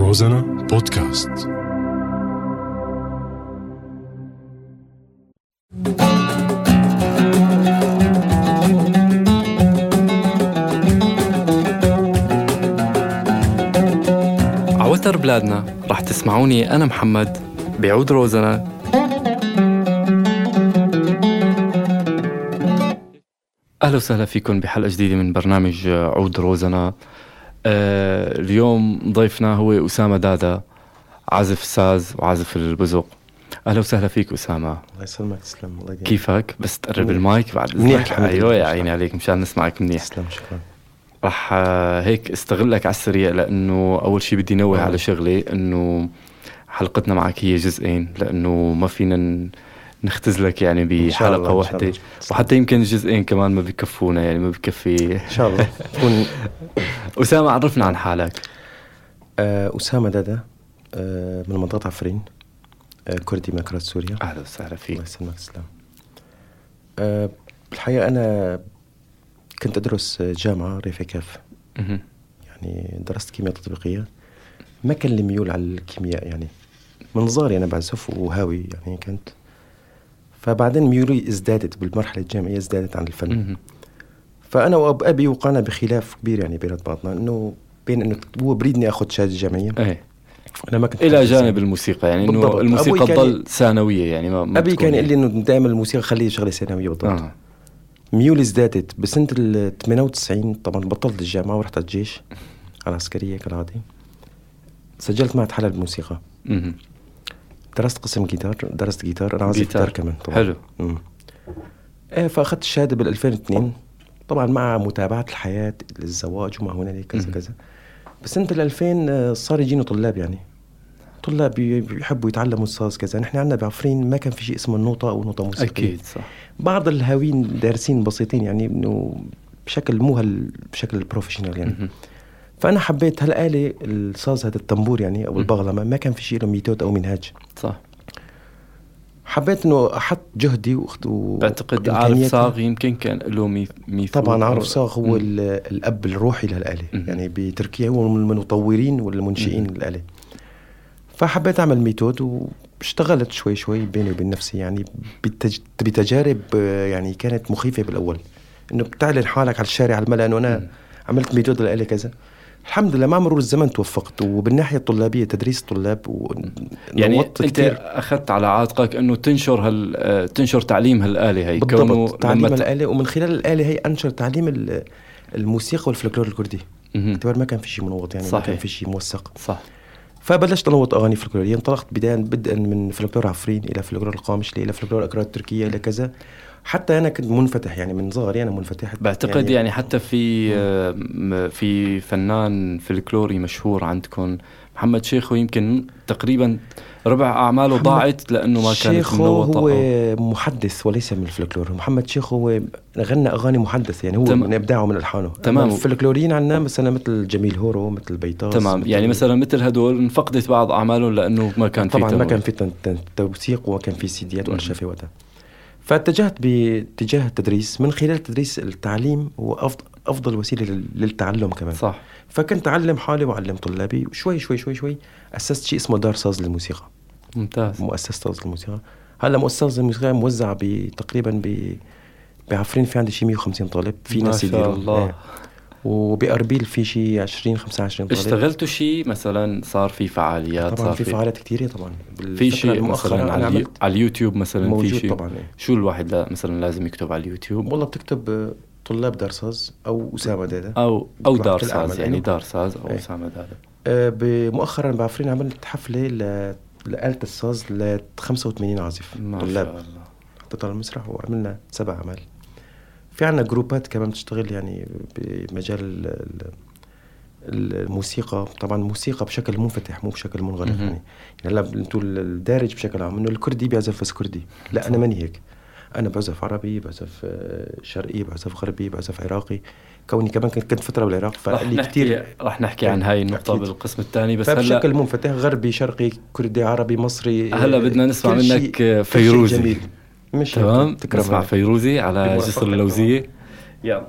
روزانا بودكاست عوتر بلادنا رح تسمعوني أنا محمد بعود روزنا. أهلا وسهلا فيكم بحلقة جديدة من برنامج عود روزنا. آه اليوم ضيفنا هو أسامة دادا عازف ساز وعازف البزوق أهلا وسهلا فيك أسامة. الله يسلمك تسلم الله كيفك؟ بس تقرب. المايك بعد منيح لله. يا عيني عليك مشان نسمعك منيح. تسلم شكرا. رح آه، هيك استغلك على السريع لأنه أول شيء بدي نوه آه. على شغله إنه حلقتنا معك هي جزئين لأنه ما فينا نختزلك يعني بحلقة واحدة. وحتى يمكن الجزئين كمان ما بكفونا يعني ما بكفي. إن شاء الله. أسامة عرفنا عن حالك. آه، أسامة دادا آه، من منطقة عفرين آه، كردي من اكراد سوريا. أهلا وسهلا فيك. الله يسلمك تسلم. آه، الحقيقة أنا كنت أدرس جامعة ريفيكاف مهم. يعني درست كيمياء تطبيقية. ما كان لي ميول على الكيمياء يعني من صغري أنا بعزف وهاوي يعني كنت فبعدين ميولي ازدادت بالمرحلة الجامعية ازدادت عن الفن مهم. فأنا واب أبي وقعنا بخلاف كبير يعني بين بعضنا إنه بين إنه هو بريدني أخذ شهادة جامعية إيه أنا ما كنت إلى جانب. الموسيقى يعني إنه. الموسيقى تضل ثانوية يعني ما, ما أبي كان يقول لي إنه دائما الموسيقى خليه شغلة ثانوية بالضبط آه ميولي ازدادت بسنة ال 98 طبعا بطلت الجامعة ورحت على الجيش على العسكرية كالعادة سجلت معهد حلب الموسيقى. درست قسم جيتار درست جيتار. أنا عازف جيتار. كمان طبعا. حلو. إيه فأخذت الشهادة بال 2002 طبعا مع متابعة الحياة الزواج وما هنالك كذا. كذا. بس سنه ال 2000 آه، صار يجينا طلاب يعني. طلاب بي- بيحبوا يتعلموا الساز كذا. نحن عندنا بعفرين ما كان في شيء اسمه النوطه أو نوطة موسيقية. أكيد صح. بعض الهاويين دارسين بسيطين يعني إنه بشكل مو هال بشكل professional يعني. فأنا حبيت هالآلة الساز هذا التنبور يعني أو. البغلمة ما كان في شيء له method أو منهاج صح حبيت إنه أحط جهدي واخت و... بعتقد عارف. صاغ يمكن كان له me- method طبعا عارف صاغ هو الأب الروحي للاله. يعني بتركيا هو من المطورين والمنشئين. للآلة فحبيت أعمل method واشتغلت شوي شوي بيني وبين نفسي يعني بتج... بتجارب يعني كانت مخيفة بالأول إنه بتعلن حالك على الشارع على الملا إنه مم. أنا عملت method للآلة كذا الحمد لله مع مرور الزمن توفقت. وبالناحيه الطلابية تدريس الطلاب و... يعني أنت كتير. أخذت على عاتقك إنه تنشر هال تنشر تعليم هالآلة هي بالضبط تعليم لما الآلة. ومن خلال الآلة هي أنشر تعليم ال- الموسيقى والفلكلور الكردي. باعتبار ما كان في شيء منوط يعني ما صحيح. كان في شيء موثق. صح. فبلشت أنوط أغاني فلكلورية. انطلقت بدايه بدءا من فلكلور عفرين إلى فلكلور القامشلي إلى فلكلور أكراد تركيا إلى كذا. حتى أنا كنت منفتح يعني من صغري أنا منفتح بعتقد يعني, يعني حتى في آه، في فنان فلكلوري مشهور عندكم محمد شيخو يمكن تقريبا ربع أعماله ضاعت لأنه ما كانت شيخو هو أو- محدث وليس من الفلكلور محمد شيخ هو غنى أغاني محدث يعني هو تمام. من إبداعه من ألحانه تمام. الفلكلوريين عندنا مثلا مثل جميل هورو مثل بيطاس تمام مثل يعني مثلا مثل هدول انفقدت بعض أعمالهم لأنه ما كان في طبعا ما. كان في توثيق وما كان في سيديات. وارشفه وقتها فاتجهت باتجاه التدريس من خلال التدريس التعليم هو وسيلة لل- للتعلم كمان. صح. فكنت أعلم حالي وأعلم طلابي وشوي شوي شوي شوي أسست شيء اسمه دار ساز للموسيقى. ممتاز. مؤسسة ساز للموسيقى. هلا مؤسسة الموسيقى موزعة تقريبا ب بعفرين في عندي شيء 150 طالب في ما ناس شاء يديروا الله. وبأربيل في شيء 20 25 طالب. اشتغلتوا شيء مثلا صار في فعاليات طبعا صار في فعاليات كثيره طبعا. في شيء مثلا على, اليو... على اليوتيوب مثلا في موجود شيء؟ طبعا. إيه. شو الواحد لا مثلا لازم يكتب على اليوتيوب؟ والله بتكتب آه، طلاب دار ساز أو أسامة دادا. أو أو بيطلع دار كل ساز أعمال، يعني. أيوه. دار ساز أو إيه. أسامة دادا. ب- مؤخرا بعفرين عملت حفلة ل... لآلة الساز ل 85 عازف ما شاء طلاب الله. حطيت على المسرح وعملنا سبع أعمال. في عنا جروبات كمان بتشتغل يعني بمجال ال- ال- الموسيقى. طبعا الموسيقى بشكل منفتح مو بشكل منغلق. يعني. يعني هلا أنتوا الدارج بشكل عام انه الكردي بيعزف بس كردي. لا أنا ماني هيك. أنا بعزف عربي بعزف آه، شرقي بعزف غربي بعزف عراقي. كوني كمان كنت فترة بالعراق فقال لي كثير رح نحكي عن هاي النقطة أكيد. بالقسم الثاني بس هلا فبشكل منفتح غربي شرقي كردي عربي مصري هلأ آه، بدنا نسمع منك فيروزي. جميل. مش تمام تكرم. فيروزي على جسر طبعاً. اللوزية يلا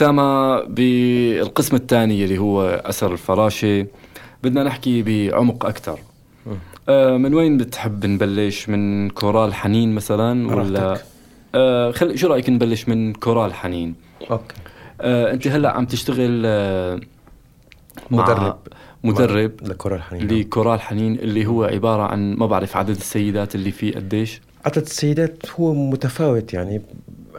أسامة بالقسم الثاني اللي هو أثر الفراشة. بدنا نحكي بعمق أكثر آه من وين بتحب نبلش؟ من كورال حنين مثلا ولا آه خل شو رأيك نبلش من كورال حنين؟ okay. آه أنت هلأ عم تشتغل آه مدرب. مدرب لكورال حنين. لكورال حنين اللي هو عبارة عن ما بعرف عدد السيدات اللي فيه قديش. عدد السيدات هو متفاوت يعني.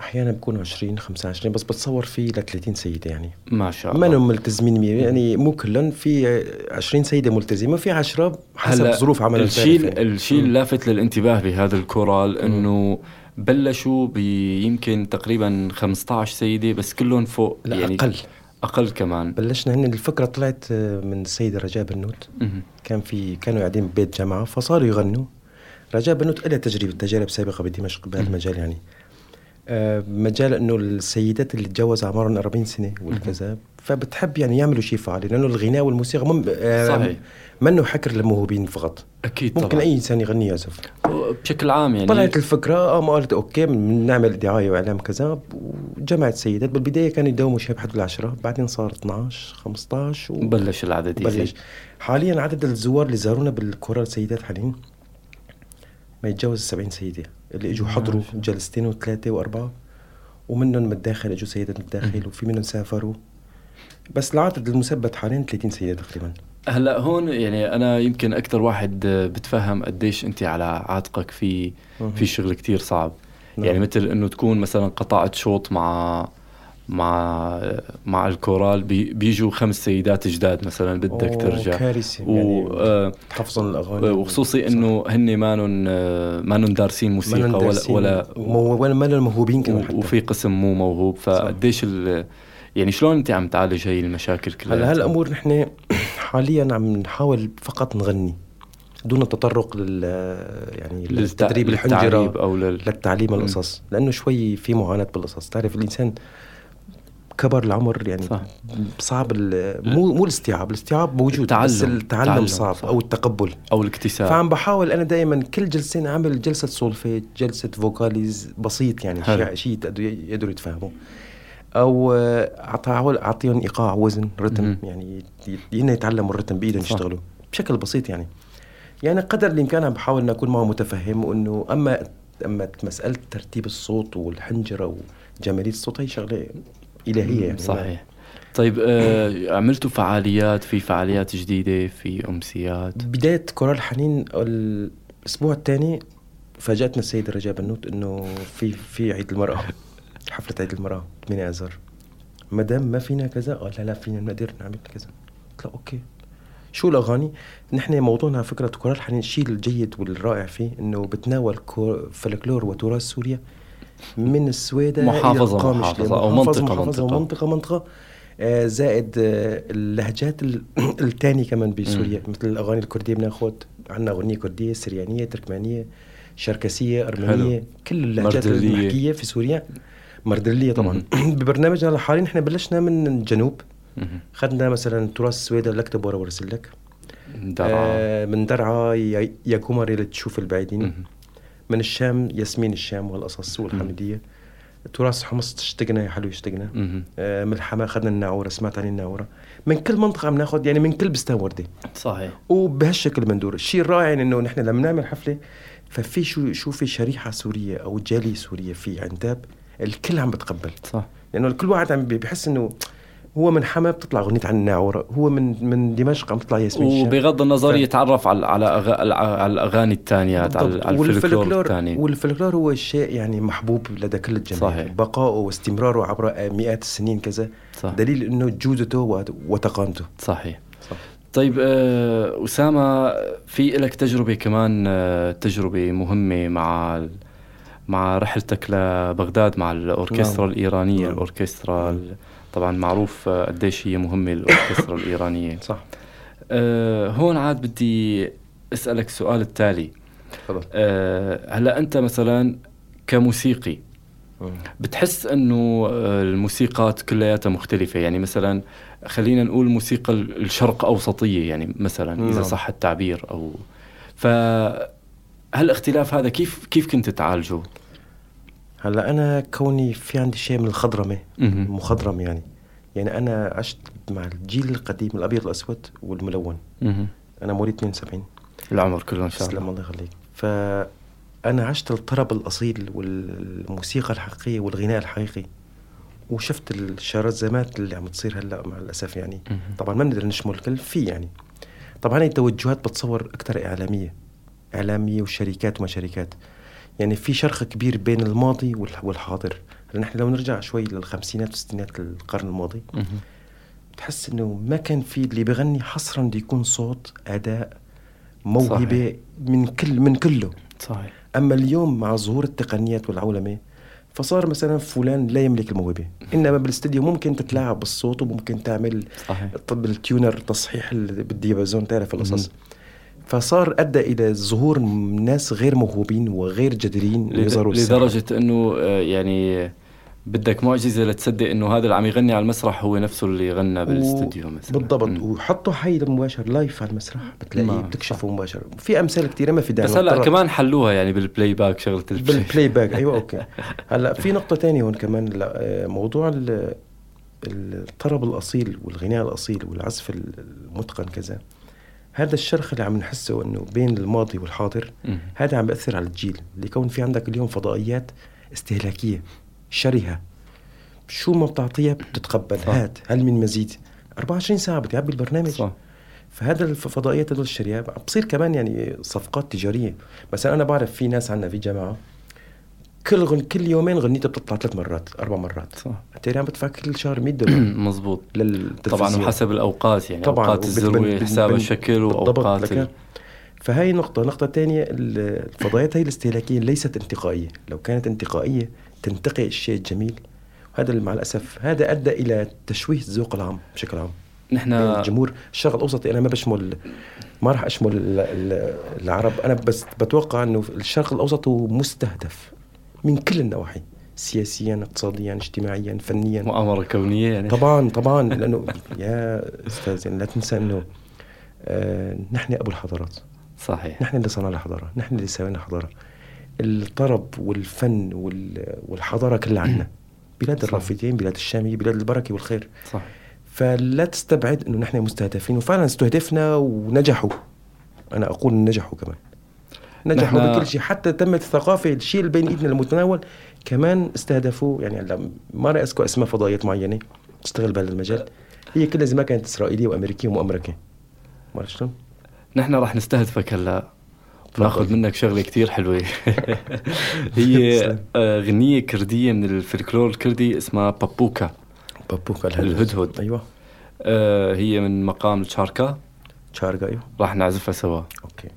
أحيانا بكون 20 25 بس بتصور فيه ل 30 سيدة يعني. ما شاء الله. انهم ملتزمين مية يعني مو كلهم في 20 سيدة ملتزمة وفي 10 حسب هلا ظروف عمل الشيء يعني. الشيء اللافت للانتباه بهذا الكورال إنه بلشوا بيمكن تقريبا 15 سيدة بس كلهم فوق لا يعني أقل. أقل كمان. بلشنا هن الفكرة طلعت من السيده رجاء بنوت. كان في كانوا قاعدين ببيت جامعه فصاروا يغنوا. رجاء بنوت لها تجربة تجارب سابقة بدمشق بهالمجال يعني. آه، مجال إنه السيدات اللي تجوز اعمارهم 40 سنة والكذا فبتحب يعني يعملوا شيء فعالي لأنه الغناء والموسيقى مم آه، صحيح. منه حكر للموهوبين فقط. أكيد ممكن طبعا. أي إنسان يغني يعزف بشكل عام يعني. طلعت الفكرة آه ما قالت أوكي بنعمل دعاية وإعلام كذا وجمعت سيدات. بالبداية كانوا يداوموا شيء بحدود العشرة بعدين صار 12 15 وبلش بلش العدد يزيد. حاليا عدد الزوار اللي زارونا بالكورال سيدات حاليا ما يتجاوز 70 سيدة. اللي إجوا حضروا جلستين وثلاثة وأربعة ومنهم من الداخل إجوا سيدات من الداخل وفي منهم سافروا. بس العدد المثبت حاليا 30 سيدة تقريبا. هلأ هون يعني أنا يمكن أكثر واحد بتفهم قديش أنت على عاتقك في. في شغل كتير صعب. نعم. يعني مثل إنه تكون مثلا قطعت شوط مع مع مع الكورال بي بيجوا خمس سيدات جداد مثلا بدك ترجع. كارثة. و يعني آه، الأغاني. وخصوصي إنه هن مانن مانن دارسين موسيقى ما ولا ندرسين ولا ولا ما لهم موهوبين حتى. وفي قسم مو موهوب. فقديش ال يعني شلون أنت عم تعالج هي المشاكل كلها؟ هلا هالأمور نحن حاليا عم نحاول فقط نغني دون التطرق لل يعني للتدريب الحنجرة أو لل... للتعليم القصص. لأنه شوي في معاناة بالقصص. تعرف الإنسان كبر العمر يعني صح. صعب مو مو الاستيعاب الاستيعاب موجود التعلم. بس التعلم التعلم، صعب صح. أو التقبل أو الاكتساب فعم بحاول أنا دائما كل جلستين أعمل جلسة سولفيج جلسة vocalise بسيط يعني. شيء شيء يقدروا- يتفاهموا أو أحاول أعطيهم إيقاع وزن رتم مهم. يعني ين يتعلموا الرتم بإيدهم. يشتغلوا بشكل بسيط يعني يعني قدر الإمكان عم بحاول أكون معه متفهم وإنه أما أما مساله ترتيب الصوت والحنجرة وجمالية الصوت هي شغلة إلهية يعني. صحيح. طيب آه عملتوا فعاليات في فعاليات جديدة في أمسيات؟ بداية كورال حنين الأسبوع الثاني فاجأتنا السيدة رجاء بنوت إنه في في عيد المرأة حفلة عيد المرأة 8 اذار مدام ما فينا كذا؟ قال لا لا فينا نقدر نعمل كذا. قلت له okay. شو الأغاني؟ نحن موضوعنا على فكرة كورال حنين الشيء الجيد والرائع فيه إنه بتناول فلكلور وتراث سوريا. من السويدة محافظة- إلى. محافظة أو منطقة- محافظة منطقة. ومنطقة منطقة آه، زائد آه، اللهجات ال- التانية كمان بسوريا مثل الأغاني الكردية بناخد عندنا أغنية كردية سريانية تركمانية شركسية أرمينية حلو. كل اللهجات مردلية. المحكية في سوريا مردلية طبعا ببرنامجنا الحالي نحن بلشنا من الجنوب. خدنا مثلا تراث السويدة لك ورا ورسلك درعا آه من درعا يا يا كومري لتشوف البعيدين. من الشام ياسمين الشام والقصص والحمدية تراث حمص اشتقنا يا حلو اشتقنا. آه من الحما اخذنا الناعورة سمعت عن الناعورة من كل منطقة عم ناخذ يعني من كل بستان وردة صحيح. وبهالشكل بندور الشيء الرائع إنه نحن لما نعمل حفلة ففي شو شو في شريحة سورية أو جالية سورية في عنتاب الكل عم بتقبل. صح. لأنه الكل واحد عم بيحس إنه هو من حما بتطلع أغنية عن الناعورة هو من من دمشق عم تطلع ياسمين الشام وبغض النظر ف- يتعرف على على أغ- على الأغاني الثانيات على الفلكلور الثاني والفلكلور هو شيء يعني محبوب لدى كل الجميع صحيح. بقائه واستمراره عبر مئات السنين كذا صح. دليل إنه جودته وت- وتقانته صحيح صح. طيب آه، أسامة في لك تجربة كمان آه، تجربة مهمة مع مع رحلتك لبغداد مع الأوركسترا نعم. الإيرانية نعم. الأوركسترا ال- طبعا معروف آه، قديش هي مهمة الأوركسترا الإيرانية صح آه، هون عاد بدي أسألك السؤال التالي تفضل آه، هلا أنت مثلا كموسيقي. بتحس إنه آه، الموسيقات كلياتها مختلفة يعني مثلا خلينا نقول موسيقى ال- الشرق أوسطية يعني مثلا إذا نعم. صح التعبير أو ف هالاختلاف هذا كيف كيف كنت تعالجه؟ هلا أنا كوني في عندي شيء من الخضرمة. مخضرم يعني. يعني أنا عشت مع الجيل القديم الأبيض والأسود والملون. أنا مواليد 72 العمر كله إن شاء تسلم الله. الله يخليك. فانا عشت الطرب الأصيل والموسيقى الحقيقية والغناء الحقيقي. وشفت الشرزمات اللي عم تصير هلأ مع الأسف يعني. طبعا ما نقدر نشمل الكل في يعني. طبعا هاي التوجهات بتصور أكثر إعلامية. إعلامية وشركات وما شركات. يعني في شرخ كبير بين الماضي والح- والحاضر نحن لو نرجع شوي للخمسينات والستينات القرن الماضي. بتحس إنه ما كان في اللي بغني حصرا بده يكون صوت أداء موهبة صحيح. من كل من كله صحيح أما اليوم مع ظهور التقنيات والعولمة فصار مثلا فلان لا يملك الموهبة إنما بالاستديو ممكن تتلاعب بالصوت وممكن تعمل صحيح طب ال tuner تصحيح ال- بال diapason تعرف القصص. فصار أدى إلى ظهور ناس غير موهوبين وغير جديرين لد- يظهروا الساحة. لدرجة أنه آه، يعني بدك معجزة لتصدق إنه هذا اللي عم يغني على المسرح هو نفسه اللي غنى بالاستوديو مثلا. بالضبط. وحطوا حي مباشر live على المسرح بتلاقيه بتكشفه مباشر. في أمثال كثيره ما في داعي بس هلا. كمان حلوها يعني بال playback شغلة ال play بال playback أيوه okay. هلا في نقطة تانية هون كمان آه، موضوع ال- الطرب الأصيل والغناء الأصيل والعزف المتقن كذا. هذا الشرخ اللي عم نحسه إنه بين الماضي والحاضر. هذا عم بيأثر على الجيل. ليكون في عندك اليوم فضائيات استهلاكية شرهة شو ما بتعطيها بتتقبل. هات هل من مزيد؟ 24 ساعة بتعبي البرنامج. صح. فهذا الفضائيات هدول الشرهة بصير كمان يعني صفقات تجارية. مثلا أنا بعرف في ناس عندنا في جامعة كل غن كل يومين غنيتها بتطلع ثلاث مرات أربع مرات. صح. أنت عم بدفع كل شهر 100 دولار. مزبوط. للتلفزيون. طبعا وحسب الأوقات يعني طبعاً، أوقات الذروه بن- حسابها بن- شكل بالضبط. وأوقات ال- فهي نقطة. نقطة ثانية الفضائيات هي الاستهلاكية ليست انتقائية. لو كانت انتقائية تنتقي الشيء الجميل. وهذا مع الأسف هذا أدى إلى تشويه الذوق العام بشكل عام. نحن الجمهور. الشرق الاوسطي أنا ما بشمل ما راح أشمل ال- ال- العرب. أنا بس بتوقع إنه الشرق الأوسط هو مستهدف. من كل النواحي سياسيا اقتصاديا اجتماعيا فنيا. مؤامرة كونية يعني. طبعا طبعا لأنه يا أستاذ يعني لا تنسى أنه آه نحن أبو الحضارات. صحيح. نحن اللي صنعنا الحضارة نحن اللي سوينا الحضارة. الطرب والفن وال- والحضارة كلها عندنا. بلاد. الرافدين بلاد الشامية بلاد البركة والخير. صح فلا تستبعد أنه نحن مستهدفين وفعلا استهدفنا ونجحوا. أنا أقول نجحوا كمان. نجحوا نحن- بكل شيء. حتى تمت الثقافة الشيء اللي بين إيدنا المتناول. كمان استهدفوا يعني ما راح اذكر اسماء فضائيات معينة تشتغل بهذا المجال. هي كلها زي ما كانت إسرائيلية وأمريكية ومؤامركه ما شلون؟ نحن راح نستهدفك هلا. ناخذ منك شغلة كتير حلوة. هي. آه، غنيه كردية من الفلكلور الكردي اسمها بابوكا. بابوكا الهدهد. أيوه. آه، هي من مقام الشاركا شارقه أيوه. راح نعزفها سوا. أوكي.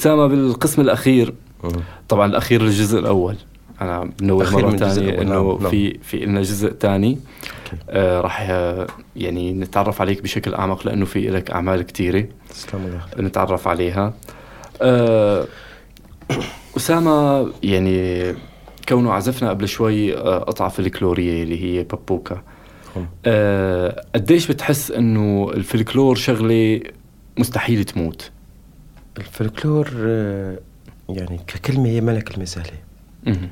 أسامة بالقسم الأخير. طبعا الأخير الجزء الأول أنا بنوه مرة ثانية إنه نعم، نعم. في في لنا جزء ثاني. آه راح آه، يعني نتعرف عليك بشكل أعمق لأنه في لك أعمال كثيرة. نتعرف عليها آه أسامة يعني كونه عزفنا قبل شوي آه، قطعه فلكلوريه اللي هي بابوكا. آه قديش بتحس إنه الفلكلور شغلة مستحيل تموت الفلكلور آه، يعني ككلمة هي ما لها كلمة سهلة مهم.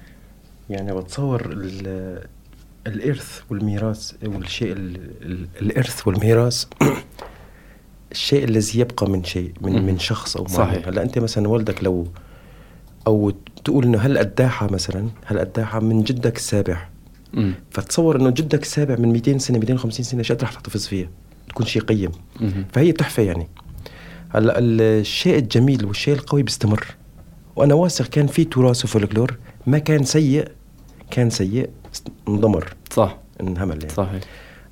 يعني بتصور ال- الإرث والميراث والشيء ال- ال- الإرث والميراث الشيء الذي يبقى من شيء من. من شخص أو صحيح. هلأ أنت مثلا والدك لو أو تقول إنه هالقداحة مثلا هالقداحة من جدك السابع مم. فتصور إنه جدك السابع من 200 سنة 250 سنة شو قد رح تحتفظ فيها تكون شيء قيم مهم. فهي تحفة يعني هلا الشيء الجميل والشيء القوي بيستمر. وأنا واثق كان في تراث وفولكلور ما كان سيء كان سيء انضمر. صح. انهمل يعني. صحيح.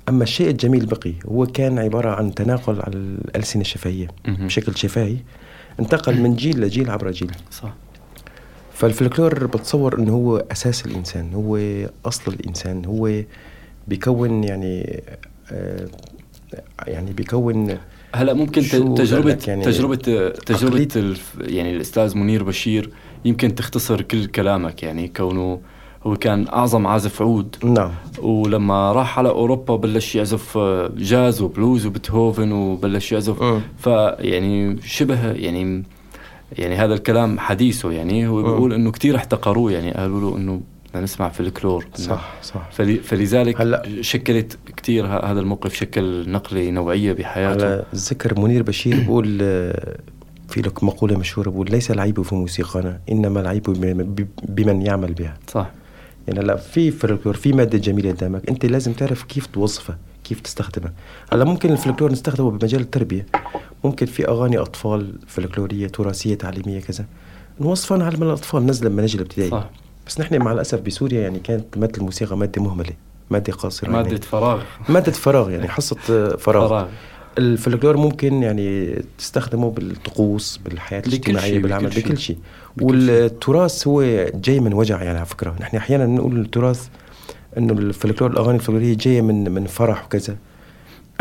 أما الشيء الجميل بقي هو كان عبارة عن تناقل على الألسنة الشفهية. بشكل شفاهي انتقل من جيل لجيل عبر جيل. صح. فالفلكلور بتصور إنه هو أساس الإنسان هو أصل الإنسان هو بيكون يعني آه يعني بيكون هلا ممكن ت- شو تجربة لك يعني تجربة تجربة عقلية- الف يعني الأستاذ منير بشير يمكن تختصر كل كلامك يعني كونه هو كان أعظم عازف عود نعم ولما راح على أوروبا بلش يعزف آه، جاز وبلوز وبيتهوفن وبلش يعزف. فيعني شبه يعني يعني هذا الكلام حديثه يعني هو. بيقول إنه كثير احتقروه يعني قالوا له إنه نسمع في الكلور. صح صح. فل- فلذلك هلا- شكلت كثير هذا الموقف شكل نقلة نوعية بحياته. على ذكر منير بشير بقول آه، في لك مقولة مشهورة بقول ليس العيب في موسيقانا إنما العيب بم- بمن يعمل بها. صح. يعني هلأ في فلكلور في مادة جميلة قدامك أنت لازم تعرف كيف توظفها كيف تستخدمها. هلأ ممكن الفلكلور نستخدمه بمجال التربية ممكن في أغاني أطفال فلكلورية تراثية تعليمية كذا نوظفها نعلم الأطفال نزل المناهج الابتدائية صح. بس نحن مع الأسف بسوريا يعني كانت مادة الموسيقى مادة مهملة مادة قاصرة مادة يعني فراغ. مادة فراغ يعني حصة آه، فراغ. فراغ. الفلكلور ممكن يعني تستخدمه بالطقوس الاجتماعية شيء، بالعمل بكل شيء. بكل شيء. والتراث هو جاي من وجع يعني على فكرة. نحن أحيانا نقول التراث إنه الفلكلور الأغاني الفلكلورية جاية من من فرح وكذا.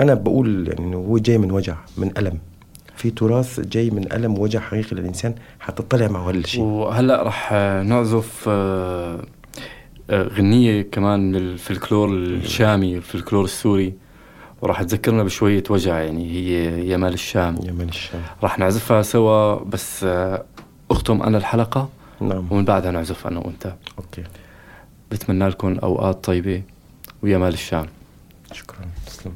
أنا بقول يعني إنه هو جاي من وجع من ألم. في تراث جاي من ألم ووجع حقيقي للإنسان حتطلع معه هذا الشيء وهلأ رح آه، نعزف آه، آه، غنية كمان من الفلكلور الشامي الفلكلور السوري. وراح تذكرنا بشوية وجع يعني هي يمال الشام. من الشام. راح نعزفها سوا بس آه، أختم أنا الحلقة. نعم. ومن بعدها نعزف أنا وأنت. okay. بتمنى لكم أوقات طيبة ويمال الشام. شكرا. تسلم.